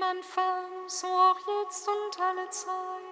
am Anfang, so auch jetzt und alle Zeit.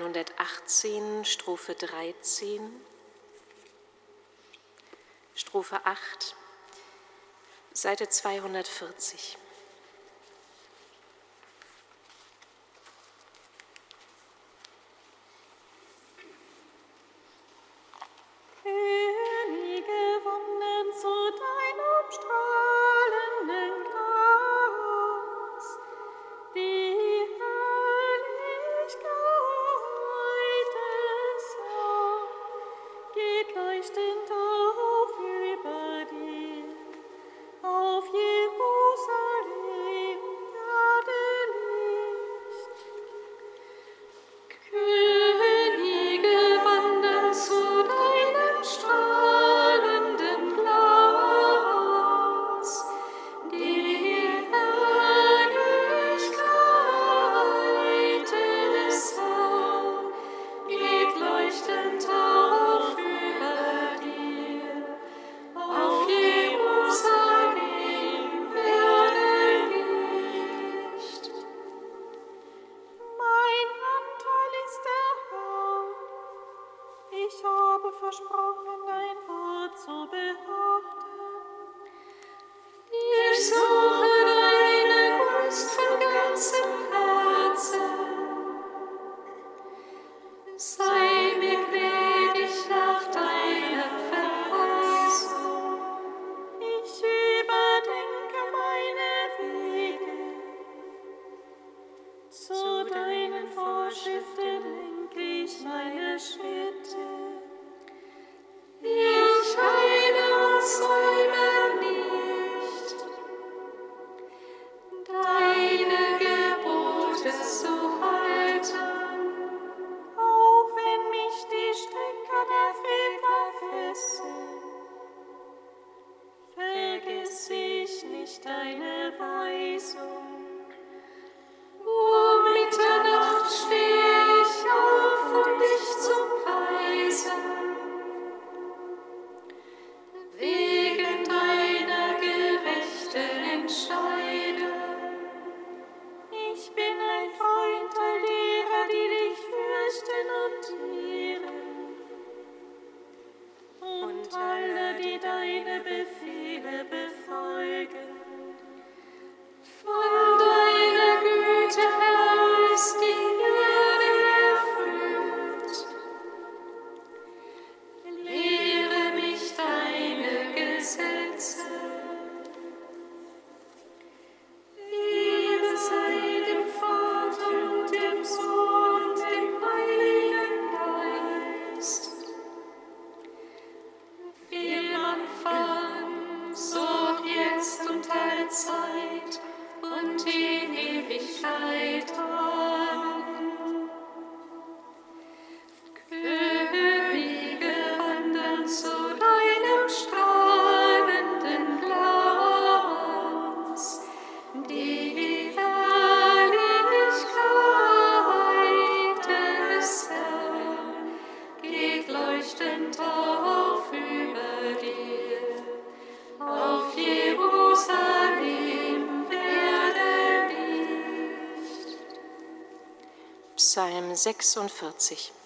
118, Strophe 13, Strophe 8, Seite 240. Psalm 46.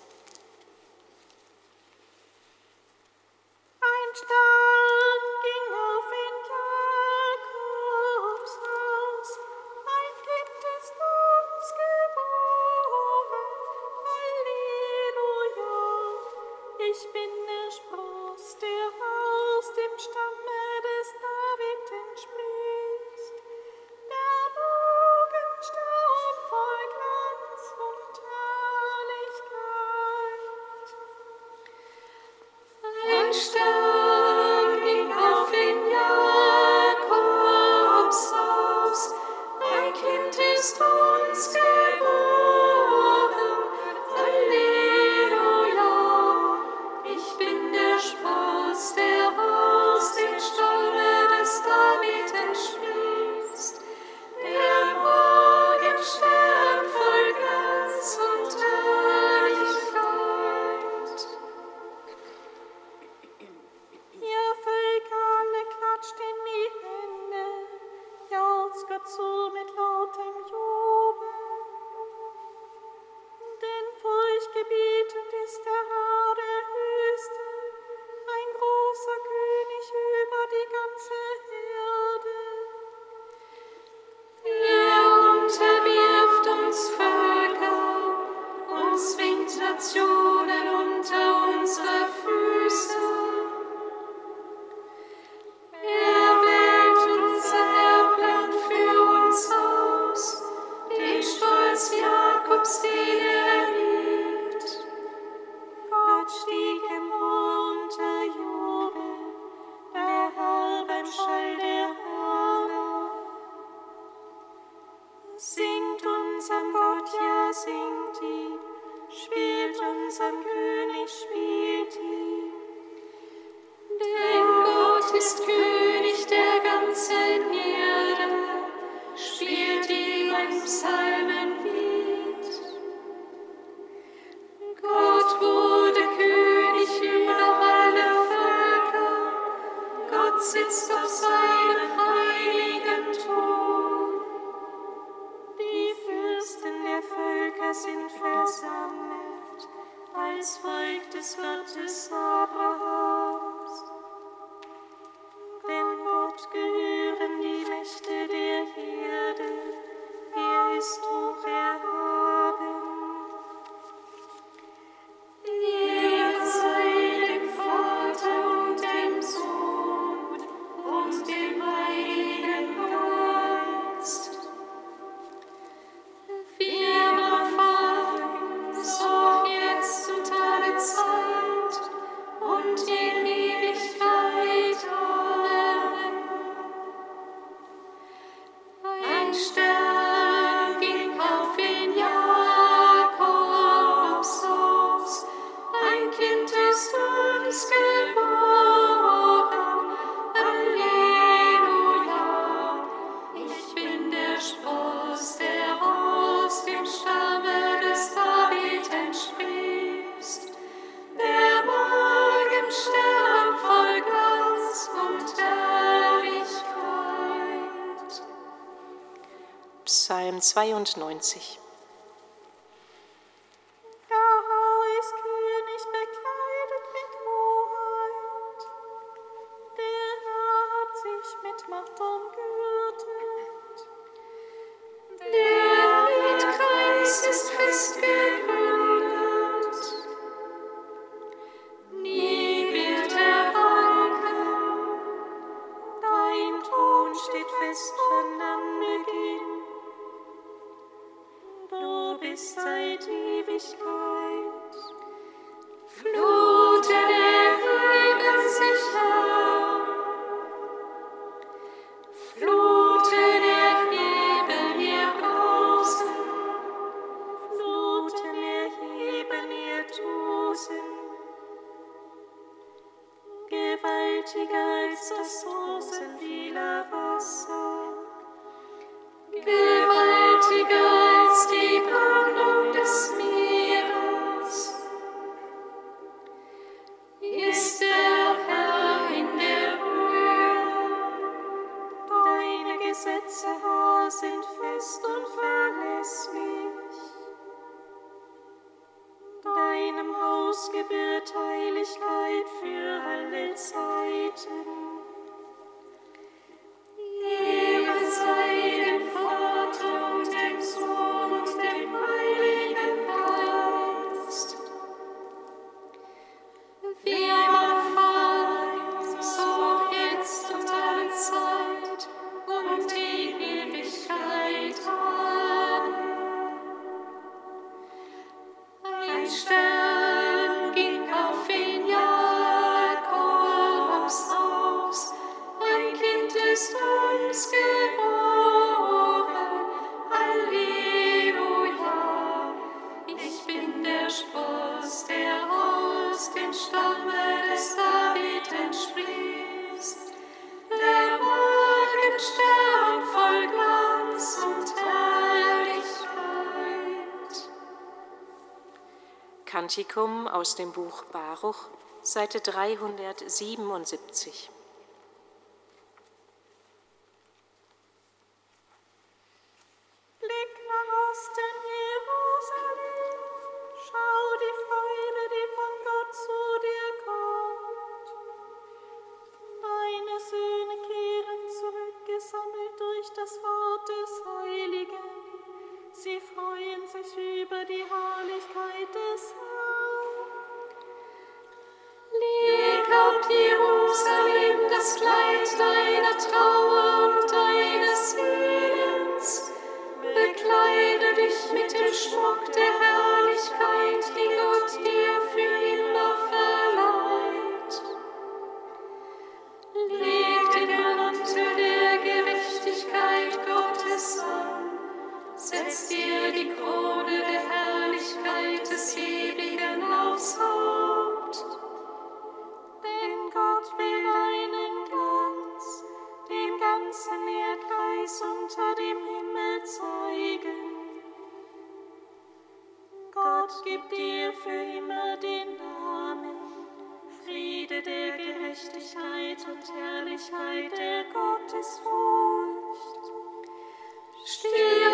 stieg empor Psalm 92. gewaltiger als das Tosen vieler Wasser. und die Ewigkeit. Amen. Praktikum aus dem Buch Baruch, Seite 377. Gott gibt dir für immer den Namen. Friede der Gerechtigkeit und Herrlichkeit der Gottesfurcht. Stirb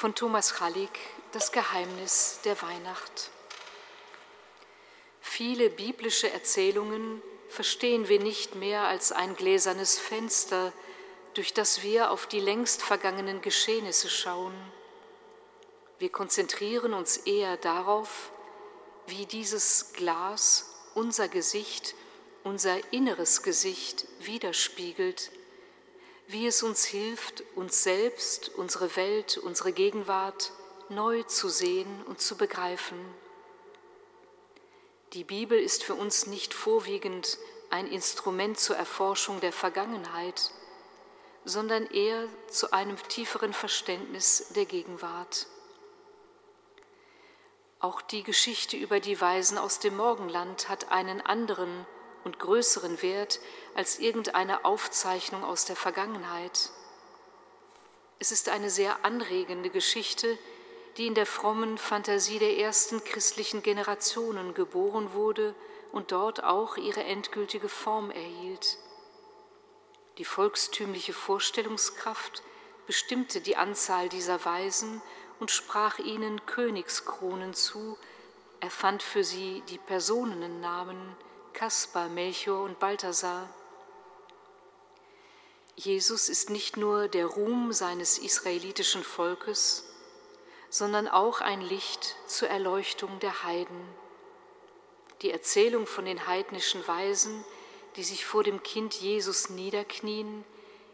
von Thomas Hallig Das Geheimnis der Weihnacht. Viele biblische Erzählungen verstehen wir nicht mehr als ein gläsernes Fenster, durch das wir auf die längst vergangenen Geschehnisse schauen. Wir konzentrieren uns eher darauf, wie dieses Glas unser Gesicht, unser inneres Gesicht widerspiegelt wie es uns hilft, uns selbst, unsere Welt, unsere Gegenwart neu zu sehen und zu begreifen. Die Bibel ist für uns nicht vorwiegend ein Instrument zur Erforschung der Vergangenheit, sondern eher zu einem tieferen Verständnis der Gegenwart. Auch die Geschichte über die Weisen aus dem Morgenland hat einen anderen und größeren Wert als irgendeine Aufzeichnung aus der Vergangenheit. Es ist eine sehr anregende Geschichte, die in der frommen Fantasie der ersten christlichen Generationen geboren wurde und dort auch ihre endgültige Form erhielt. Die volkstümliche Vorstellungskraft bestimmte die Anzahl dieser Weisen und sprach ihnen Königskronen zu, erfand für sie die Personennamen, Kaspar, Melchior und Balthasar. Jesus ist nicht nur der Ruhm seines israelitischen Volkes, sondern auch ein Licht zur Erleuchtung der Heiden. Die Erzählung von den heidnischen Weisen, die sich vor dem Kind Jesus niederknien,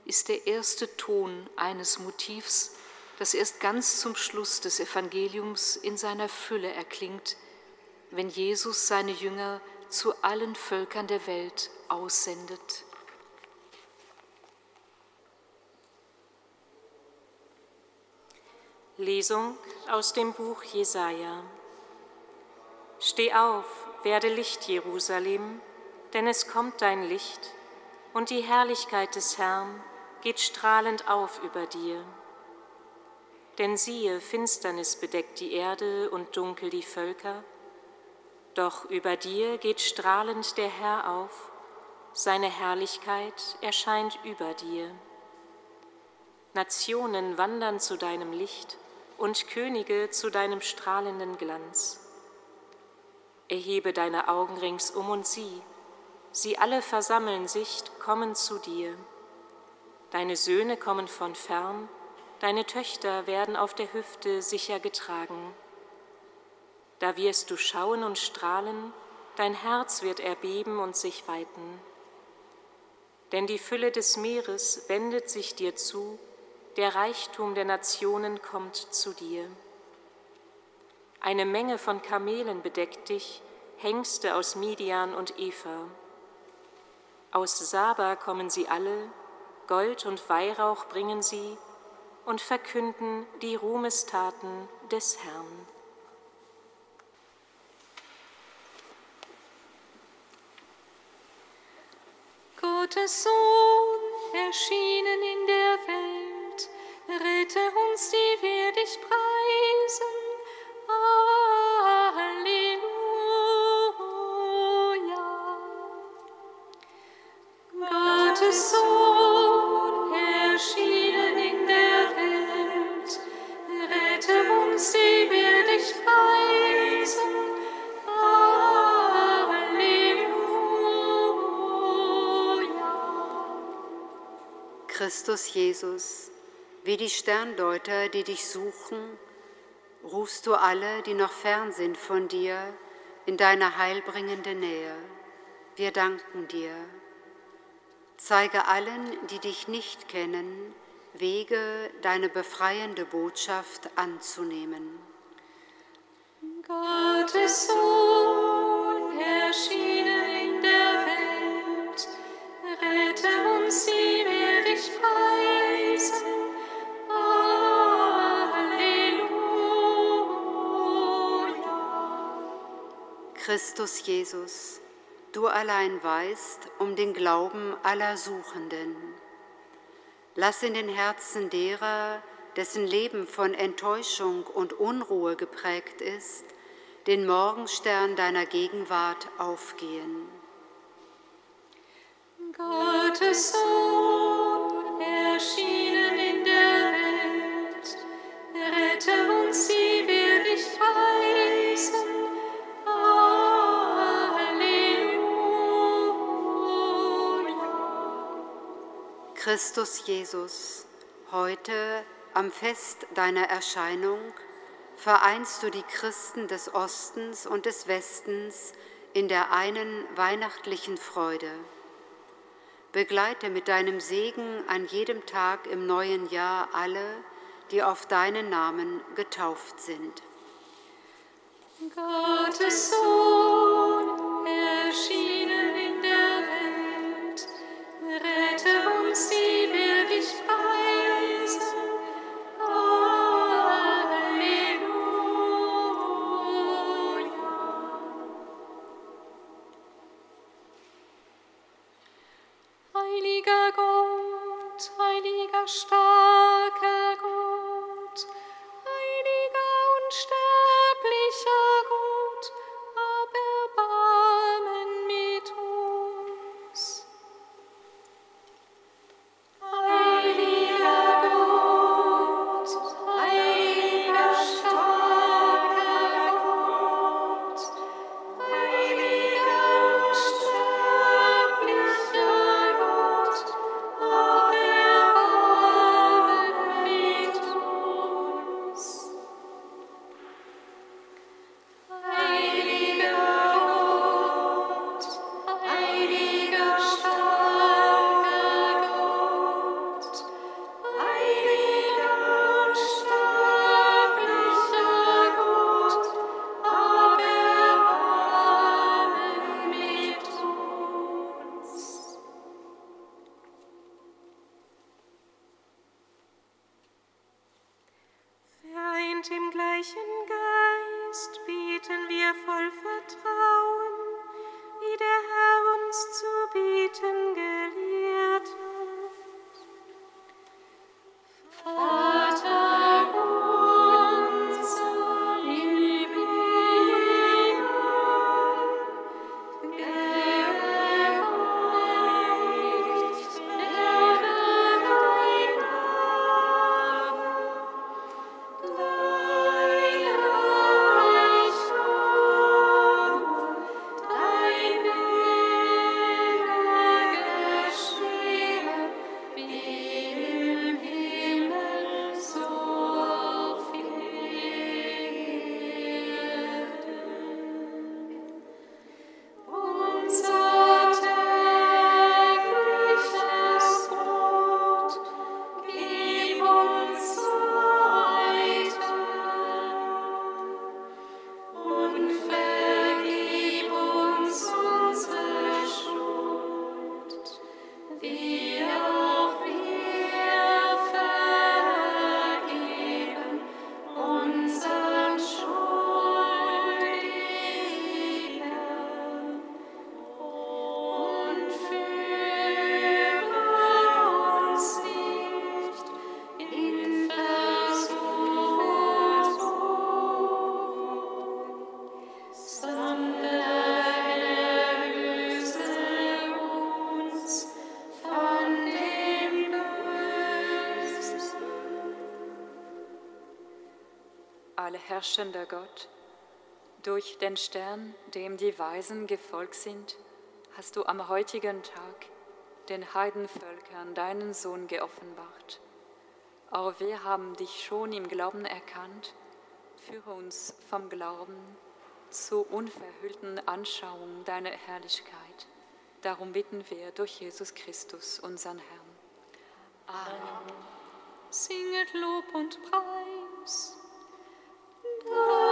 ist der erste Ton eines Motivs, das erst ganz zum Schluss des Evangeliums in seiner Fülle erklingt, wenn Jesus seine Jünger zu allen Völkern der Welt aussendet. Lesung aus dem Buch Jesaja. Steh auf, werde Licht, Jerusalem, denn es kommt dein Licht, und die Herrlichkeit des Herrn geht strahlend auf über dir. Denn siehe, Finsternis bedeckt die Erde und dunkel die Völker, doch über dir geht strahlend der Herr auf, seine Herrlichkeit erscheint über dir. Nationen wandern zu deinem Licht und Könige zu deinem strahlenden Glanz. Erhebe deine Augen ringsum und sieh, sie alle versammeln sich, kommen zu dir. Deine Söhne kommen von fern, deine Töchter werden auf der Hüfte sicher getragen. Da wirst du schauen und strahlen, dein Herz wird erbeben und sich weiten. Denn die Fülle des Meeres wendet sich dir zu, der Reichtum der Nationen kommt zu dir. Eine Menge von Kamelen bedeckt dich, Hengste aus Midian und Eva. Aus Saba kommen sie alle, Gold und Weihrauch bringen sie und verkünden die Ruhmestaten des Herrn. Gottes Sohn, erschienen in der Welt, rette uns, die wir dich preisen. Halleluja. Christus Jesus, wie die Sterndeuter, die dich suchen, rufst du alle, die noch fern sind von dir, in deine heilbringende Nähe. Wir danken dir. Zeige allen, die dich nicht kennen, Wege, deine befreiende Botschaft anzunehmen. Gottes Sohn, erschienen in der Welt, rette uns, die Christus Jesus, du allein weißt um den Glauben aller Suchenden. Lass in den Herzen derer, dessen Leben von Enttäuschung und Unruhe geprägt ist, den Morgenstern deiner Gegenwart aufgehen. Gottes Sohn, Christus Jesus, heute am Fest deiner Erscheinung vereinst du die Christen des Ostens und des Westens in der einen weihnachtlichen Freude. Begleite mit deinem Segen an jedem Tag im neuen Jahr alle, die auf deinen Namen getauft sind. Gottes Sohn, erschienen in der Welt, rette uns, die heiliger Allherrschender Gott, durch den Stern, dem die Weisen gefolgt sind, hast du am heutigen Tag den Heidenvölkern deinen Sohn geoffenbart. Auch wir haben dich schon im Glauben erkannt. Führe uns vom Glauben zur unverhüllten Anschauung deiner Herrlichkeit. Darum bitten wir durch Jesus Christus, unseren Herrn. Singet Lob und Preis. Das